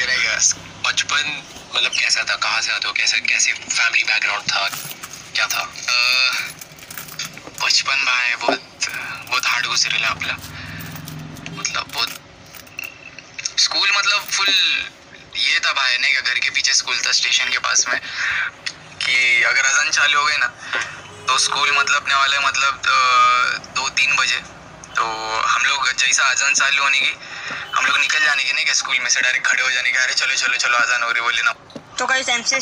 रह बचपन मतलब भाई बहुत बहुत हार्ड गुजरेला आपला मतलब बहुत स्कूल मतलब फुल ये था भाई, नहीं घर के पीछे स्कूल था स्टेशन के पास में, कि अगर अजान चालू हो गए ना तो स्कूल मतलब अपने वाले मतलब बजे तो हम लोग जैसा आजान चालू होने की, हम लोग निकल जाने के नहीं, क्या स्कूल में से डायरेक्ट खड़े हो जाने के, अरे चलो चलो चलो, आजान हो रही बोले ना। तो कहीं एमसी